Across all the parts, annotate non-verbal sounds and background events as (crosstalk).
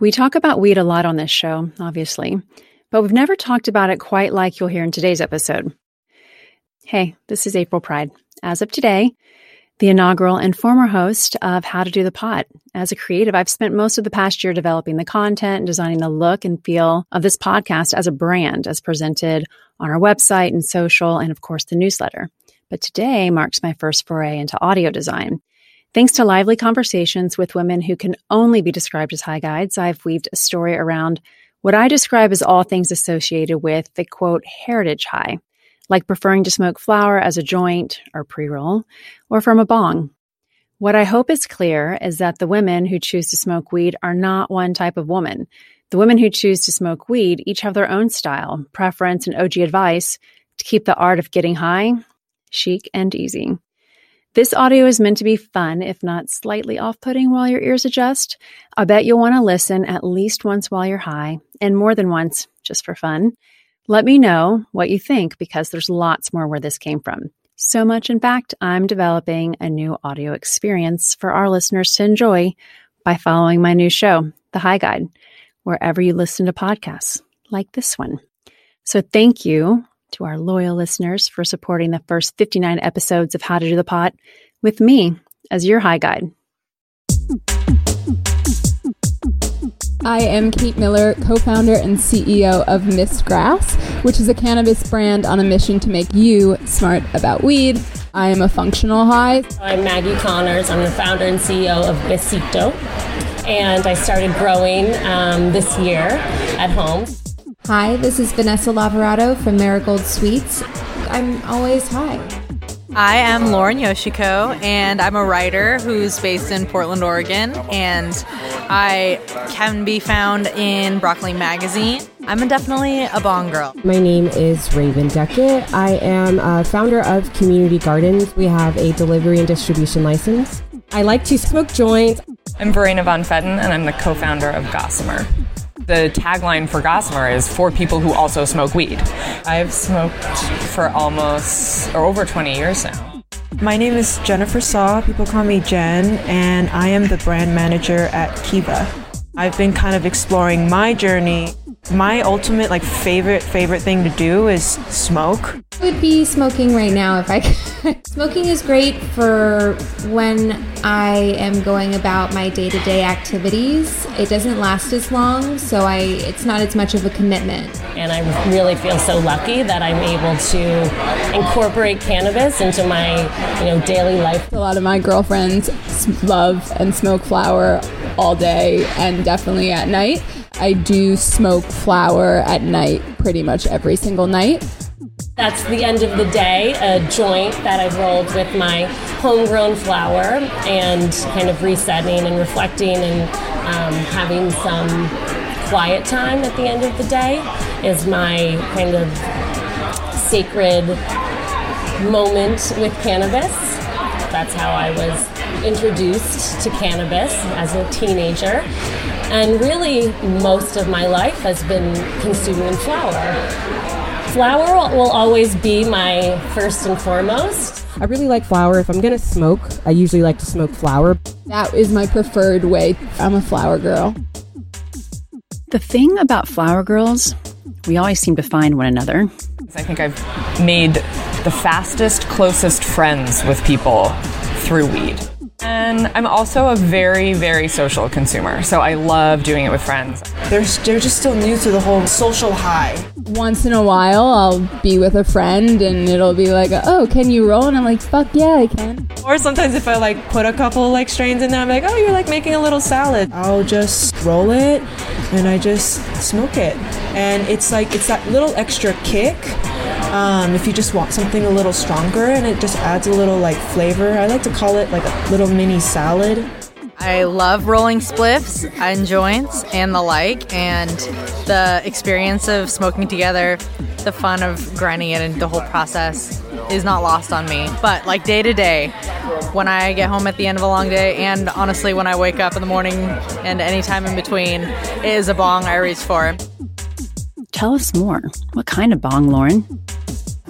We talk about weed a lot on this show, obviously, but we've never talked about it quite like you'll hear in today's episode. Hey, this is April Pride. As of today, the inaugural and former host of How to Do the Pot. As a creative, I've spent most of the past year developing the content and designing the look and feel of this podcast as a brand, as presented on our website and social, and of course, the newsletter. But today marks my first foray into audio design. Thanks to lively conversations with women who can only be described as high guides, I've weaved a story around what I describe as all things associated with the quote heritage high, like preferring to smoke flower as a joint or pre roll, or from a bong. What I hope is clear is that the women who choose to smoke weed are not one type of woman. The women who choose to smoke weed each have their own style, preference, and OG advice to keep the art of getting high chic and easy. This audio is meant to be fun, if not slightly off putting while your ears adjust. I bet you'll want to listen at least once while you're high, and more than once, just for fun. Let me know what you think because there's lots more where this came from. So much, in fact, I'm developing a new audio experience for our listeners to enjoy by following my new show, The High Guide, wherever you listen to podcasts like this one. So thank you to our loyal listeners for supporting the first 59 episodes of How to Do the Pot with me as your high guide. I am Kate Miller, co founder and CEO of Miss Grass, which is a cannabis brand on a mission to make you smart about weed. I am a functional high. I'm Maggie Connors. I'm the founder and CEO of Besito, and I started growing um, this year at home. Hi, this is Vanessa Lavorato from Marigold Sweets. I'm always high. I am Lauren Yoshiko, and I'm a writer who's based in Portland, Oregon, and I can be found in Broccoli Magazine. I'm definitely a bong girl. My name is Raeven Duckett. I am a founder of Community Gardens. We have a delivery and distribution license. I like to smoke joints. I'm Verena Von Pfetten, and I'm the co founder of Gossamer the tagline for Gossamer is for people who also smoke weed. I've smoked for almost or over 20 years now. My name is Jennifer Seo. People call me Jen, and I am the brand manager at Kiva. I've been kind of exploring my journey my ultimate like favorite favorite thing to do is smoke. I would be smoking right now if I could. (laughs) smoking is great for when I am going about my day-to-day activities. It doesn't last as long, so I it's not as much of a commitment. And I really feel so lucky that I'm able to incorporate cannabis into my, you know, daily life. A lot of my girlfriends love and smoke flower all day and definitely at night. I do smoke flower at night pretty much every single night. That's the end of the day, a joint that I've rolled with my homegrown flower and kind of resetting and reflecting and um, having some quiet time at the end of the day is my kind of sacred moment with cannabis. That's how I was introduced to cannabis as a teenager. And really, most of my life has been consuming flower. Flower will always be my first and foremost. I really like flower. If I'm gonna smoke, I usually like to smoke flower. That is my preferred way. I'm a flower girl. The thing about flower girls, we always seem to find one another. I think I've made the fastest, closest friends with people through weed. And I'm also a very, very social consumer, so I love doing it with friends. They're, they're just still new to the whole social high. Once in a while, I'll be with a friend and it'll be like, oh, can you roll? And I'm like, fuck yeah, I can. Or sometimes if I like put a couple like strains in there, I'm like, oh, you're like making a little salad. I'll just roll it and I just smoke it. And it's like, it's that little extra kick um, if you just want something a little stronger and it just adds a little like flavor. I like to call it like a little mini salad. I love rolling spliffs and joints and the like, and the experience of smoking together, the fun of grinding it, and the whole process is not lost on me. But like day to day, when I get home at the end of a long day, and honestly, when I wake up in the morning and any time in between, it is a bong I reach for. Tell us more. What kind of bong, Lauren?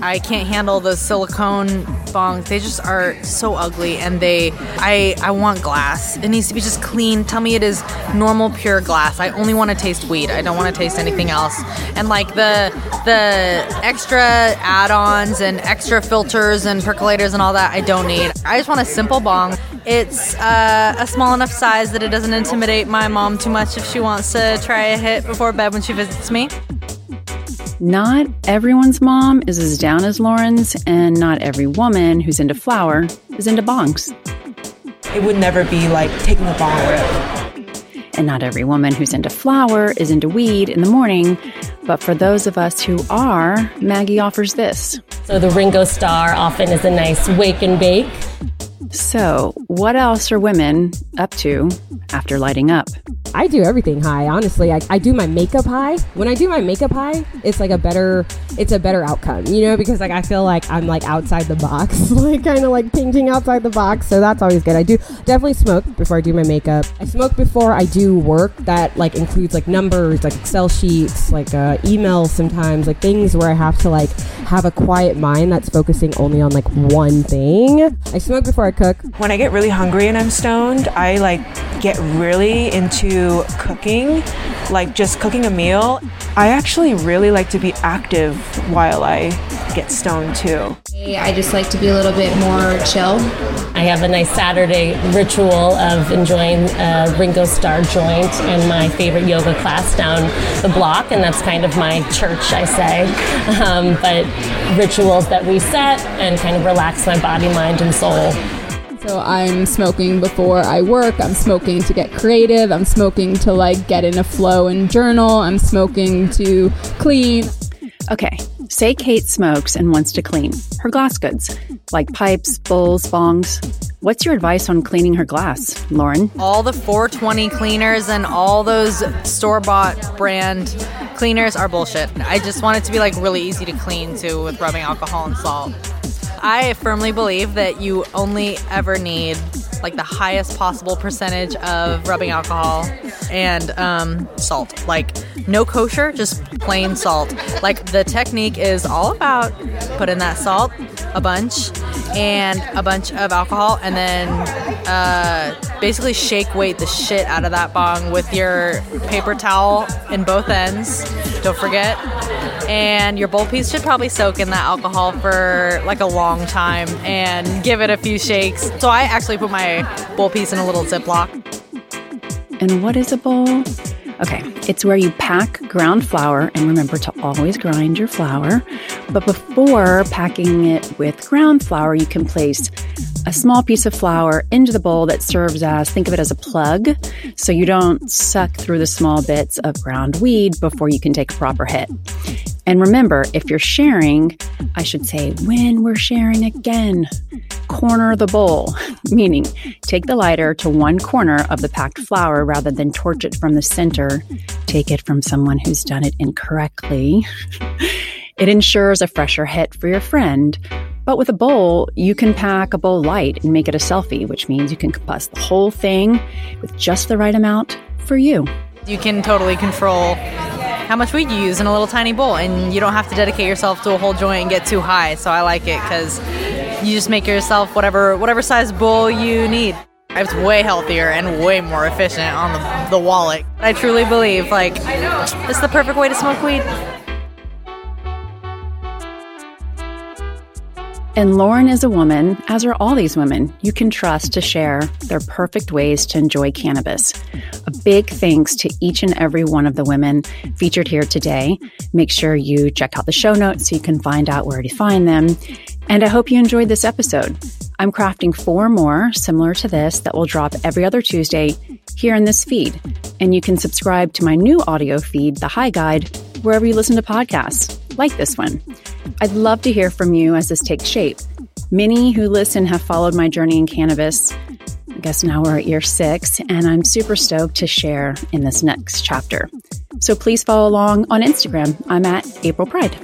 I can't handle the silicone bongs. They just are so ugly and they I I want glass. It needs to be just clean. Tell me it is normal pure glass. I only want to taste weed. I don't want to taste anything else. And like the the extra add-ons and extra filters and percolators and all that I don't need. I just want a simple bong. It's uh, a small enough size that it doesn't intimidate my mom too much if she wants to try a hit before bed when she visits me. Not everyone's mom is as down as Lauren's, and not every woman who's into flower is into bongs. It would never be like taking a bong rip. And not every woman who's into flower is into weed in the morning. But for those of us who are, Maggie offers this. So the Ringo Starr often is a nice wake and bake. So, what else are women up to after lighting up? I do everything high. Honestly, I, I do my makeup high. When I do my makeup high, it's like a better, it's a better outcome, you know, because like I feel like I'm like outside the box, (laughs) like kind of like painting outside the box. So that's always good. I do definitely smoke before I do my makeup. I smoke before I do work that like includes like numbers, like Excel sheets, like uh, emails sometimes, like things where I have to like have a quiet mind that's focusing only on like one thing. I smoke before I cook. When I get really hungry and I'm stoned, I like get really into cooking, like just cooking a meal. I actually really like to be active while I get stoned too. I just like to be a little bit more chill. I have a nice Saturday ritual of enjoying a Ringo Starr joint and my favorite yoga class down the block, and that's kind of my church, I say. Um, but rituals that reset and kind of relax my body, mind, and soul. So I'm smoking before I work. I'm smoking to get creative. I'm smoking to like get in a flow and journal. I'm smoking to clean. Okay, say Kate smokes and wants to clean her glass goods, like pipes, bowls, bongs. What's your advice on cleaning her glass, Lauren? All the 420 cleaners and all those store bought brand cleaners are bullshit. I just want it to be like really easy to clean too with rubbing alcohol and salt. I firmly believe that you only ever need like the highest possible percentage of rubbing alcohol and um, salt. Like no kosher, just plain salt. Like the technique is all about put in that salt, a bunch, and a bunch of alcohol, and then uh, basically shake weight the shit out of that bong with your paper towel in both ends. Don't forget. And your bowl piece should probably soak in that alcohol for like a long time and give it a few shakes. So I actually put my bowl piece in a little Ziploc. And what is a bowl? Okay, it's where you pack ground flower and remember to always grind your flower. But before packing it with ground flower, you can place a small piece of flower into the bowl that serves as, think of it as a plug, so you don't suck through the small bits of ground weed before you can take a proper hit. And remember, if you're sharing, I should say when we're sharing again, corner the bowl, (laughs) meaning take the lighter to one corner of the packed flower rather than torch it from the center. Take it from someone who's done it incorrectly. (laughs) it ensures a fresher hit for your friend. But with a bowl, you can pack a bowl light and make it a selfie, which means you can combust the whole thing with just the right amount for you. You can totally control how much weed you use in a little tiny bowl, and you don't have to dedicate yourself to a whole joint and get too high. So I like it because you just make yourself whatever whatever size bowl you need. It's way healthier and way more efficient on the, the wallet. I truly believe like it's the perfect way to smoke weed. And Lauren is a woman, as are all these women, you can trust to share their perfect ways to enjoy cannabis. A big thanks to each and every one of the women featured here today. Make sure you check out the show notes so you can find out where to find them. And I hope you enjoyed this episode. I'm crafting four more similar to this that will drop every other Tuesday here in this feed. And you can subscribe to my new audio feed, The High Guide, wherever you listen to podcasts, like this one. I'd love to hear from you as this takes shape. Many who listen have followed my journey in cannabis, I guess now we're at year six, and I'm super stoked to share in this next chapter. So please follow along on Instagram. I'm at April Pride.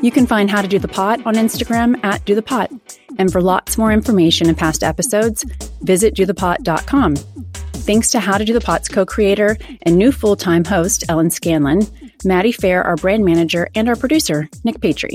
You can find How to Do the Pot on Instagram at Do the Pot. And for lots more information and past episodes, visit dothepot.com. Thanks to How to Do the Pot's co creator and new full time host, Ellen Scanlon, Maddie Fair, our brand manager, and our producer, Nick Patry.